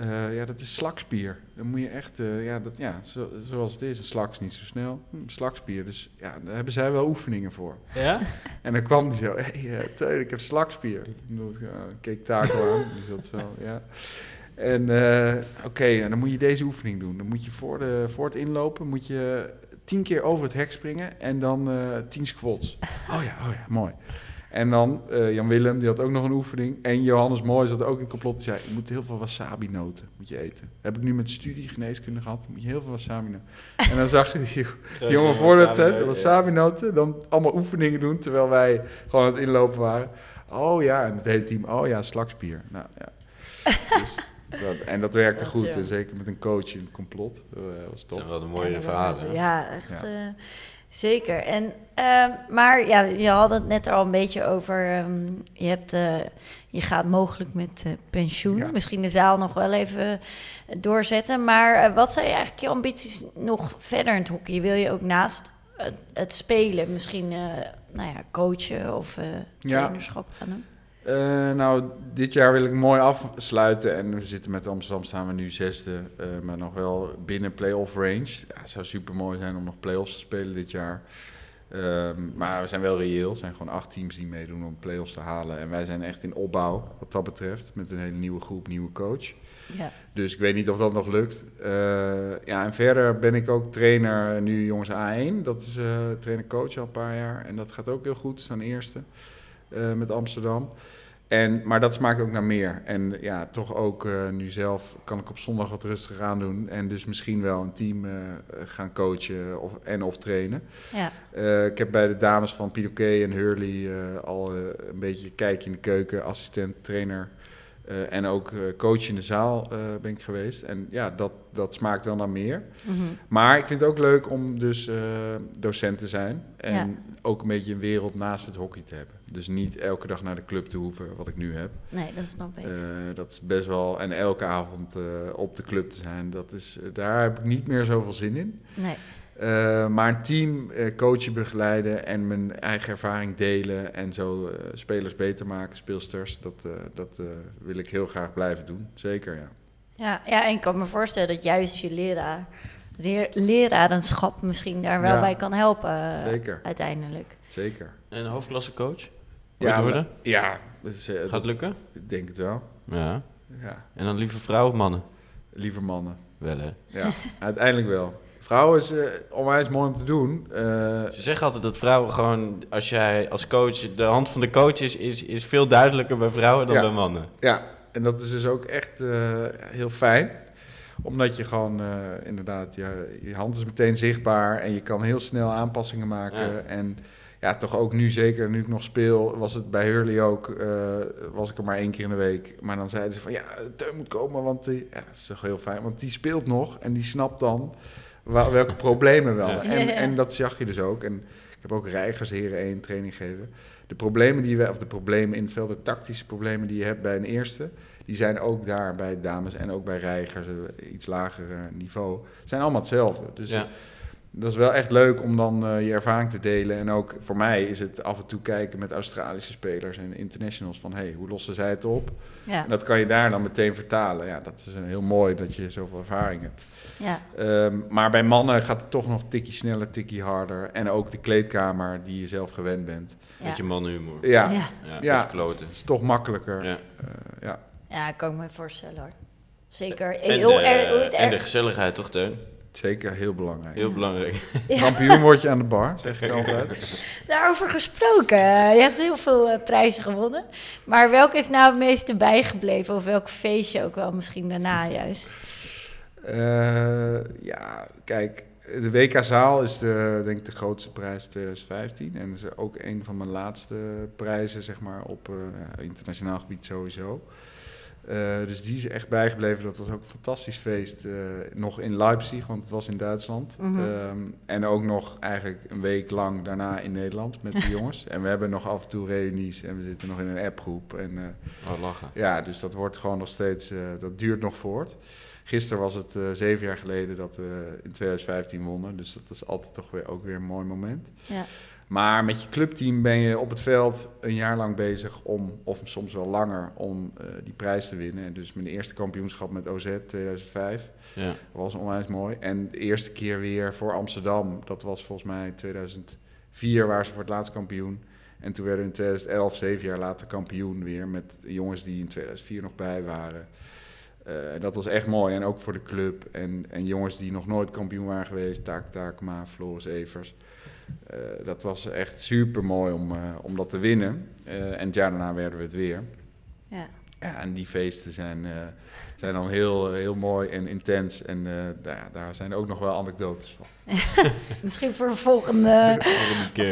Eh, ja, dat is slakspier. Dan moet je echt, eh, ja, dat, ja zo, zoals het is. Een slak is niet zo snel. Hm, slakspier, dus ja, daar hebben zij wel oefeningen voor. Ja? En dan kwam hij zo, (laughs) hé, hey, eh, Teun, ik heb slakspier. En dat, keek Taco aan, die zat zo, (laughs) ja. En oké, en dan moet je deze oefening doen. Dan moet je voor, de, voor het inlopen, moet je tien keer over het hek springen en dan tien squats. (laughs) Oh ja, oh ja, mooi. En dan eh, Jan Willem, die had ook nog een oefening. En Johannes Mooi zat ook in het complot. Die zei, je moet heel veel wasabi-noten moet je eten. Heb ik nu met studie geneeskunde gehad. Moet je heel veel wasabi-noten. En dan zag (laughs) je die jongen voor de tent, wasabi-noten. Dan allemaal oefeningen doen, terwijl wij gewoon aan het inlopen waren. Oh ja, en het hele team, oh ja, slakspier. Nou ja. (laughs) Dus dat, en dat werkte goed. En zeker met een coach in het complot. Dat was Dat top. zijn wel de mooie dat verhalen. was-? Ja, echt. Ja. eh, zeker. En, ehm, maar ja, je had het net al een beetje over. ehm, je, hebt, eh, je gaat mogelijk met eh, pensioen. Ja. Misschien de zaal nog wel even eh, doorzetten. Maar wat zijn eigenlijk je ambities nog verder in het hockey? Wil je ook naast het, het spelen misschien nou ja, coachen of trainerschap gaan doen? Eh, nou, dit jaar wil ik mooi afsluiten. En we zitten met Amsterdam, staan we nu zesde. eh, maar nog wel binnen play-off range. Ja, het zou super mooi zijn om nog play-offs te spelen dit jaar. Ehm, maar we zijn wel reëel. Er zijn gewoon acht teams die meedoen om play-offs te halen. En wij zijn echt in opbouw wat dat betreft. Met een hele nieuwe groep, nieuwe coach. Ja. Dus ik weet niet of dat nog lukt. Eh, ja, en verder ben ik ook trainer nu jongens A1. Dat is trainer-coach al een paar jaar. En dat gaat ook heel goed. Staan eerste eh, met Amsterdam. En, maar dat smaakt ook naar meer. En ja, toch ook eh, nu zelf kan ik op zondag wat rustiger aan doen. En dus misschien wel een team eh, gaan coachen of, en of trainen. Ja. Ik heb bij de dames van Pinoquet en Hurley al een beetje een kijkje in de keuken, assistent, trainer en ook coach in de zaal ben ik geweest. En ja, dat, dat smaakt wel naar meer. Mhm. Maar ik vind het ook leuk om dus docent te zijn en. Ook een beetje een wereld naast het hockey te hebben. Dus niet elke dag naar de club te hoeven, wat ik nu heb. Nee, dat snap ik. Eh, dat is best wel, en elke avond eh, op de club te zijn, dat is, eh, daar heb ik niet meer zoveel zin in. nee. Eh, maar een team eh, coachen, begeleiden en mijn eigen ervaring delen en zo eh, spelers beter maken, speelsters, dat, eh, dat eh, wil ik heel graag blijven doen. Zeker, ja. Ja, ja, en ik kan me voorstellen dat juist je leraar, leer, lerarenschap misschien daar wel Ja. bij kan helpen eh, Zeker. uiteindelijk. Zeker. En een hoofdklassecoach? Ja, Ja, worden? ja dat is, eh, Gaat dat- lukken? ik denk het wel. Ja. Ja, En dan liever vrouwen of mannen? liever mannen. Wel hè? Ja, (laughs) uiteindelijk wel. Vrouwen is eh, onwijs mooi om te doen. Eh, Ze zeggen altijd dat vrouwen gewoon, als jij als coach, de hand van de coach is, is, is veel duidelijker bij vrouwen dan Ja. bij mannen. Ja, en dat is dus ook echt eh, heel fijn. Omdat je gewoon eh, inderdaad, ja, je hand is meteen zichtbaar en je kan heel snel aanpassingen maken. Ja. En ja, toch ook nu zeker, nu ik nog speel, was het bij Hurley ook, eh, was ik er maar één keer in de week. Maar dan zeiden ze van, ja, Teun moet komen, want die, ja, dat is toch heel fijn. Want die speelt nog en die snapt dan welke (laughs) problemen wel. Ja. En, en dat zag je dus ook. En ik heb ook Reigers Heren 1 training gegeven. De problemen die we, of de problemen in het veld, de tactische problemen die je hebt bij een eerste, die zijn ook daar bij dames en ook bij Reigers, eh, iets lager eh, niveau, zijn allemaal hetzelfde. Dus Ja. dat is wel echt leuk om dan eh, je ervaring te delen. En ook voor mij is het af en toe kijken met Australische spelers en internationals van hey, hoe lossen zij het op? Ja, En dat kan je daar dan meteen vertalen. Ja, dat is een heel mooi dat je zoveel ervaring hebt. ja, Ehm, maar bij mannen gaat het toch nog tikkie sneller, tikkie harder. En ook de kleedkamer die je zelf gewend bent. ja. Beetje mannenhumor. Ja, Ja. ja. Kloten. het is toch makkelijker. Ja. Eh, ja. kan ik me voorstellen hoor. Zeker. En, Heel de, erg- erg- en de gezelligheid toch, Teun? zeker heel belangrijk. Heel belangrijk. Kampioen word je aan de bar, zeg ik altijd. (laughs) Daarover gesproken, je hebt heel veel eh, prijzen gewonnen. Maar welke is nou het meeste bijgebleven? Of welk feestje ook wel misschien daarna (laughs) juist? Eh, ja, kijk, de WK Zaal is de, denk ik de grootste prijs 2015. En is ook een van mijn laatste prijzen, zeg maar, op eh, internationaal gebied sowieso. Eh, dus die is echt bijgebleven. Dat was ook een fantastisch feest. eh, nog in Leipzig, want het was in Duitsland. Mhm. Ehm, en ook nog eigenlijk een week lang daarna in Nederland met de (laughs) jongens. En we hebben nog af en toe reunies en we zitten nog in een appgroep. En eh, Oh, lachen. ja, dus dat wordt gewoon nog steeds, eh, dat duurt nog voort. Gisteren was het eh, zeven jaar geleden dat we in 2015 wonnen. Dus dat is altijd toch weer, ook weer een mooi moment. Ja. Maar met je clubteam ben je op het veld een jaar lang bezig om, of soms wel langer, om eh, die prijs te winnen. En dus mijn eerste kampioenschap met OZ 2005 Ja. was onwijs mooi. En de eerste keer weer voor Amsterdam, dat was volgens mij 2004, waren ze voor het laatst kampioen. En toen werden we in 2011, zeven jaar later, kampioen weer met jongens die in 2004 nog bij waren. Eh, en dat was echt mooi. En ook voor de club. En, en jongens die nog nooit kampioen waren geweest. Taak Takema, Floris Evers. Eh, dat was echt super mooi om, eh, om dat te winnen. Eh, en het jaar daarna werden we het weer. Ja. Ja, en die feesten zijn, eh, zijn dan heel, heel mooi en intens. En eh, daar, daar zijn ook nog wel anekdotes van. (laughs) Misschien voor een volgende,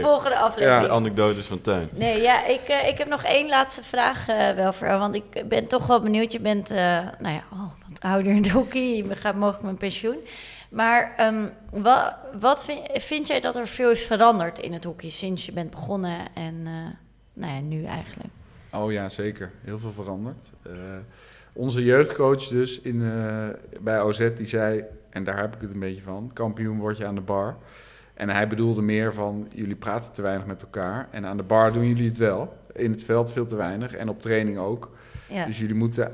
Volgende aflevering. De anekdotes van Tuin. Nee, ja, ik, eh, ik heb nog één laatste vraag eh, wel voor jou. Want ik ben toch wel benieuwd. Je bent, eh, nou ja, oh, wat ouder in het hockey. Je gaat mogelijk met pensioen. Maar ehm, wat, wat vind, vind jij dat er veel is veranderd in het hockey sinds je bent begonnen en eh, nou ja, nu eigenlijk? Oh ja, zeker. Heel veel veranderd. Eh, onze jeugdcoach dus in, eh, bij OZ, die zei, en daar heb ik het een beetje van, kampioen word je aan de bar. En hij bedoelde meer van, jullie praten te weinig met elkaar. En aan de bar doen jullie het wel. In het veld veel te weinig en op training ook. Ja, Dus jullie moeten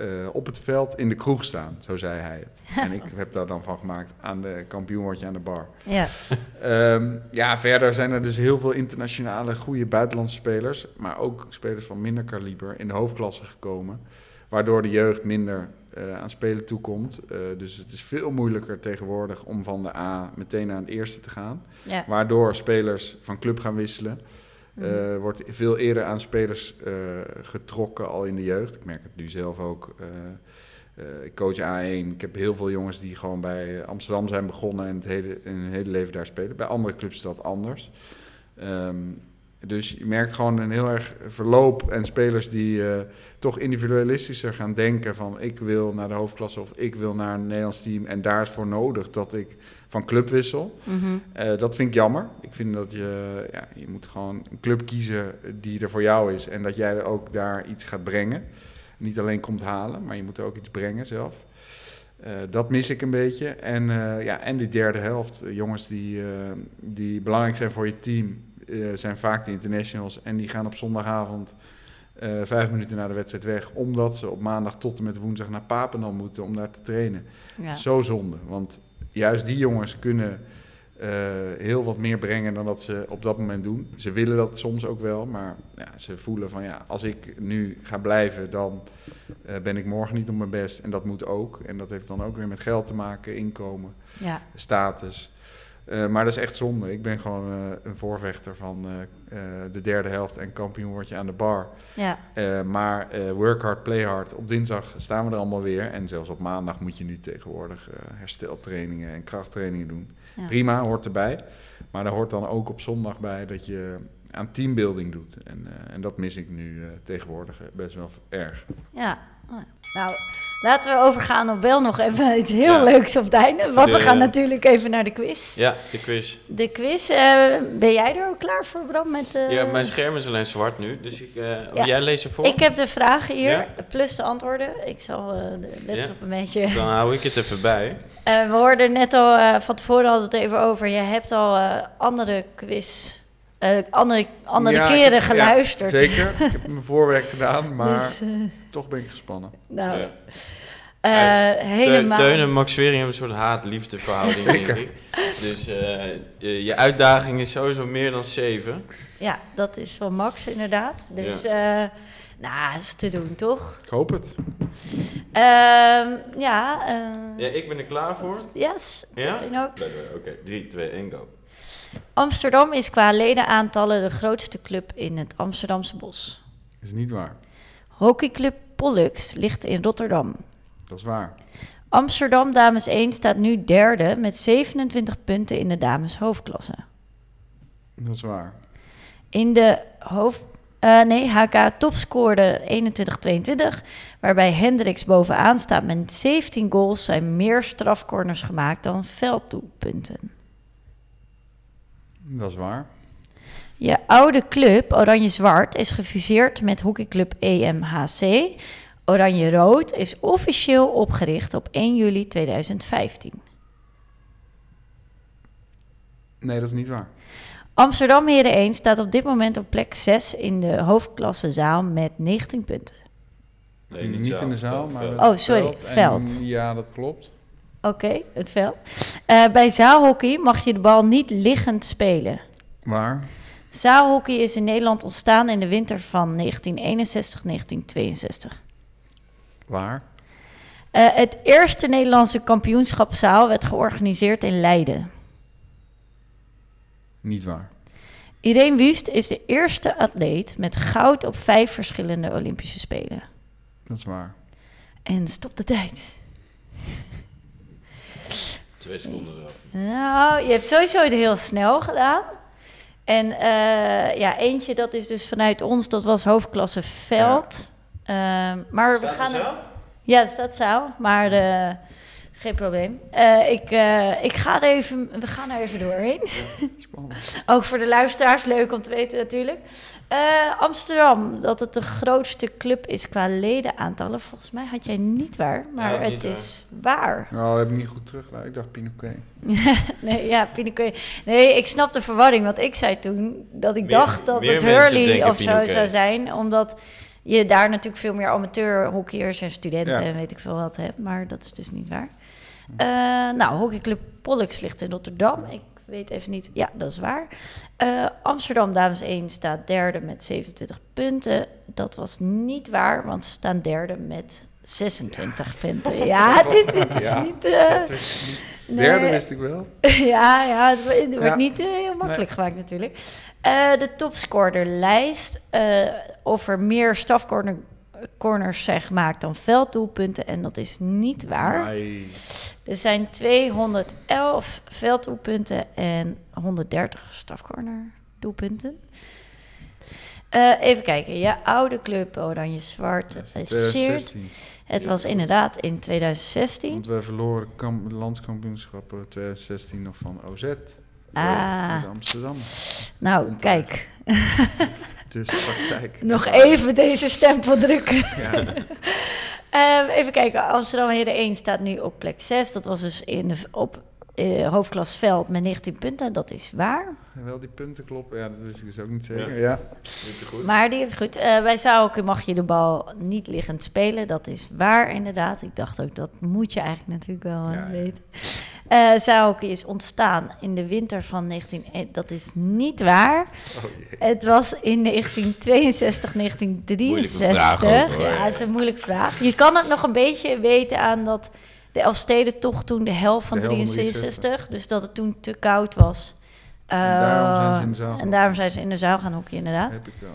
eh, op het veld in de kroeg staan, zo zei hij het. (laughs) En ik heb daar dan van gemaakt, aan de kampioen word je aan de bar. Ja, Ehm, ja, verder zijn er dus heel veel internationale goede buitenlandse spelers, maar ook spelers van minder kaliber in de hoofdklasse gekomen, waardoor de jeugd minder eh, aan spelen toekomt. Eh, dus het is veel moeilijker tegenwoordig om van de A meteen naar het eerste te gaan, ja. waardoor spelers van club gaan wisselen. Eh, wordt veel eerder aan spelers eh, getrokken al in de jeugd. Ik merk het nu zelf ook. eh, ik coach A1. Ik heb heel veel jongens die gewoon bij Amsterdam zijn begonnen en het hele, hun hele leven daar spelen. Bij andere clubs is dat anders. Ehm, dus je merkt gewoon een heel erg verloop en spelers die toch individualistischer gaan denken van ik wil naar de hoofdklasse of ik wil naar een Nederlands team en daar is voor nodig dat ik van club wissel. Mhm. Eh, dat vind ik jammer. Ik vind dat je, ja, je moet gewoon een club kiezen die er voor jou is. En dat jij er ook daar iets gaat brengen. Niet alleen komt halen, maar je moet er ook iets brengen zelf. Eh, dat mis ik een beetje. En, eh, ja, en die derde helft. jongens die, die belangrijk zijn voor je team, zijn vaak de internationals. En die gaan op zondagavond vijf minuten na de wedstrijd weg. Omdat ze op maandag tot en met woensdag naar Papendal moeten om daar te trainen. ja. Zo zonde. Want juist die jongens kunnen eh, heel wat meer brengen dan dat ze op dat moment doen. Ze willen dat soms ook wel, maar ja, ze voelen van ja, als ik nu ga blijven, dan eh, ben ik morgen niet op mijn best. En dat moet ook. En dat heeft dan ook weer met geld te maken, inkomen, ja. status. Eh, maar dat is echt zonde. Ik ben gewoon eh, een voorvechter van eh, de derde helft en kampioen word je aan de bar. ja. Maar work hard, play hard. Op dinsdag staan we er allemaal weer. En zelfs op maandag moet je nu tegenwoordig hersteltrainingen en krachttrainingen doen. Ja. Prima, hoort erbij. Maar daar hoort dan ook op zondag bij dat je aan teambuilding doet. En, en dat mis ik nu tegenwoordig best wel erg. Ja. Nou, laten we overgaan op wel nog even (laughs) iets heel Ja. leuks op het einde. Want we gaan natuurlijk even naar de quiz. Ja, de quiz. De quiz, eh, ben jij er ook klaar voor, Bram? Met, eh, Ja, mijn scherm is alleen zwart nu, dus ik, eh, Ja. jij leest ervoor. Ik heb de vragen hier, Ja? plus de antwoorden. Ik zal de laptop een beetje... Dan hou ik het even bij. We hoorden net al, van tevoren hadden we het even over. Je hebt al andere quiz, eh, andere, andere Ja, ik keren heb- ja, geluisterd. zeker. Ik heb mijn voorwerk (laughs) gedaan, maar Dus, eh, toch ben ik gespannen. nou, Ja. eh, Teun, helemaal. Teun en Max Wering hebben een soort haat-liefde verhouding, (laughs) denk ik. Dus eh, je, je uitdaging is sowieso meer dan zeven. Ja, dat is van Max inderdaad. Dus, eh nou, dat is te doen, toch? Ik hoop het. Ehm, ja, eh Ja, ik ben er klaar voor. yes. Ja? Oké, 3, 2, 1, go. Amsterdam is qua ledenaantallen de grootste club in het Amsterdamse bos. Is niet waar. Hockeyclub Pollux ligt in Rotterdam. Dat is waar. Amsterdam Dames 1 staat nu derde met 27 punten in de dames hoofdklasse. Dat is waar. In de hoofd... eh, nee, HK topscoorde 21-22, waarbij Hendricks bovenaan staat met 17 goals, zijn meer strafcorners gemaakt dan velddoelpunten. Dat is waar. Je oude club, Oranje-Zwart, is gefuseerd met hockeyclub EMHC. Oranje-Rood is officieel opgericht op 1 juli 2015. Nee, dat is niet waar. Amsterdam Heren 1 staat op dit moment op plek 6 in de hoofdklasse zaal met 19 punten. Nee, niet in de zaal, maar... Oh, sorry, En- veld. ja, dat klopt. Oké, het veld. Eh, bij zaalhockey mag je de bal niet liggend spelen. Waar? Zaalhockey is in Nederland ontstaan in de winter van 1961-1962. Waar? Eh, het eerste Nederlandse kampioenschapszaal werd georganiseerd in Leiden. Niet waar. Irene Wust is de eerste atleet met goud op vijf verschillende Olympische Spelen. Dat is waar. En stop de tijd. Twee seconden wel. Nou, je hebt sowieso het heel snel gedaan. En eh, ja, eentje, dat is dus vanuit ons, dat was hoofdklasse veld. Ehm, maar we gaan. zo? Ja, dat staat zaal, maar eh, geen probleem. Eh, ik, eh, ik ga er even, we gaan er even doorheen. Spannend. (laughs) Ook voor de luisteraars, leuk om te weten natuurlijk. Eh, Amsterdam, dat het de grootste club is qua ledenaantallen. Volgens mij had jij niet waar, maar Ja, het waar. is waar. Nou, dat heb ik niet goed teruggedaan. Ik dacht Pinoquet. (laughs) nee, ja, Pinoquet. Nee, ik snap de verwarring, want ik zei toen dat ik dacht dat het Hurley of zo Pinoquet. zou zijn, omdat je daar natuurlijk veel meer amateurhockeyers en studenten Ja. en weet ik veel wat hebt. Maar dat is dus niet waar. Eh, nou, hockeyclub Pollux ligt in Rotterdam. Ik weet even niet. Ja, dat is waar. Eh, Amsterdam Dames 1 staat derde met 27 punten. Dat was niet waar, want ze staan derde met 26 punten. (laughs) Ja, dit, dit is Ja, niet... eh, Dat wist ik niet. nee. Derde wist ik wel. (laughs) ja, ja, het wo- het wordt Ja. niet eh, heel makkelijk gemaakt natuurlijk. De topscorerlijst, eh of er meer stafcorner corners zijn gemaakt dan velddoelpunten. En dat is niet waar. Er zijn 211 velddoelpunten en 130 stafcorner doelpunten. Eh, even kijken. Je oude club Oranje Zwart is. 2016. Het was inderdaad in 2016. Want we verloren kam- landskampioenschappen 2016 nog van OZ. Ah. Amsterdam. Nou, kijk. (laughs) Dus praktijk. Nog even deze stempel drukken. (laughs) Ja. (laughs) Ehm, even kijken. Amsterdam Heren 1 staat nu op plek 6. Dat was dus in de, op eh, hoofdklas veld met 19 punten. Dat is waar. Wel die punten kloppen. Ja, dat wist ik dus ook niet zeker. Ja. Ja. Goed. Maar die goed. eh bij mag je de bal niet liggend spelen. Dat is waar inderdaad. Ik dacht ook, dat moet je eigenlijk natuurlijk wel eh, Ja, ja. Eh Sauken is ontstaan in de winter van 19... eh, Dat is niet waar. Oh, jee. Het was in 1962, 1963. Moeilijke vraag ook, hoor. ja, dat is een moeilijke vraag. Je kan het nog een beetje weten aan dat de Elfstedentocht toen de helft van De helft van 63, dus dat het toen te koud was. En daarom zijn ze in de Eh, zaal En gaan daarom zijn ze in de zaal gaan hockeyen, inderdaad. Heb ik wel.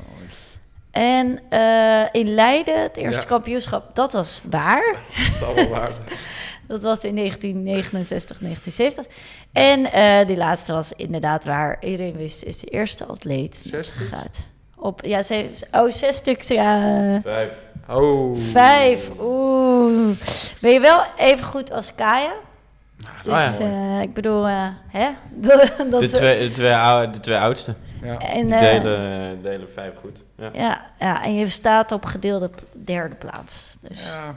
En eh, in Leiden, het eerste Ja. kampioenschap, dat was waar. (laughs) Dat zal wel waar zijn. Dat was in 1969, 1970. En eh die laatste was inderdaad waar. Iedereen wist, is de eerste atleet. Zes gaat. Op, ja, ze, oh, zes stuks, ja. Vijf. Oh. Vijf, oeh. Ben je wel even goed als Kaya? Dus Ah, ja. eh, ik bedoel, eh, hè? (laughs) dat De twee, de, twee, de twee oudste. Ja. En, delen, delen vijf goed. Ja. ja, ja, en je staat op gedeelde derde plaats. Dus, ja,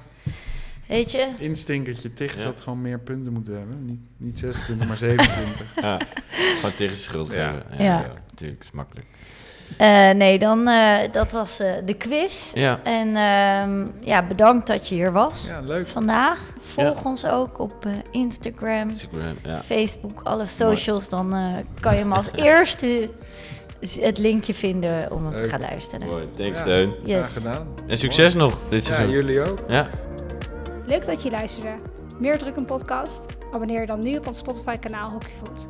weet je? instinkertje. Ja. had gewoon meer punten moeten hebben. Niet, niet 26, maar 27. (laughs) Ja. Gewoon tegen schuld Ja. hebben. Ja. Ja, natuurlijk. is makkelijk. Eh, nee, dan, eh, dat was eh, de quiz. Ja. En ehm, ja, bedankt dat je hier was Ja, leuk. vandaag. Volg ons ook op eh, Instagram, Instagram. Ja. Facebook, alle socials. Dan eh, kan je hem als (laughs) eerste het linkje vinden om hem te gaan luisteren. Mooi. Thanks, Ja. Steun. Yes. Graag gedaan. En succes nog dit Ja, seizoen. jullie ook. Ja. Leuk dat je luisterde. Meer druk een podcast? Abonneer je dan nu op ons Spotify kanaal Hockeyfood.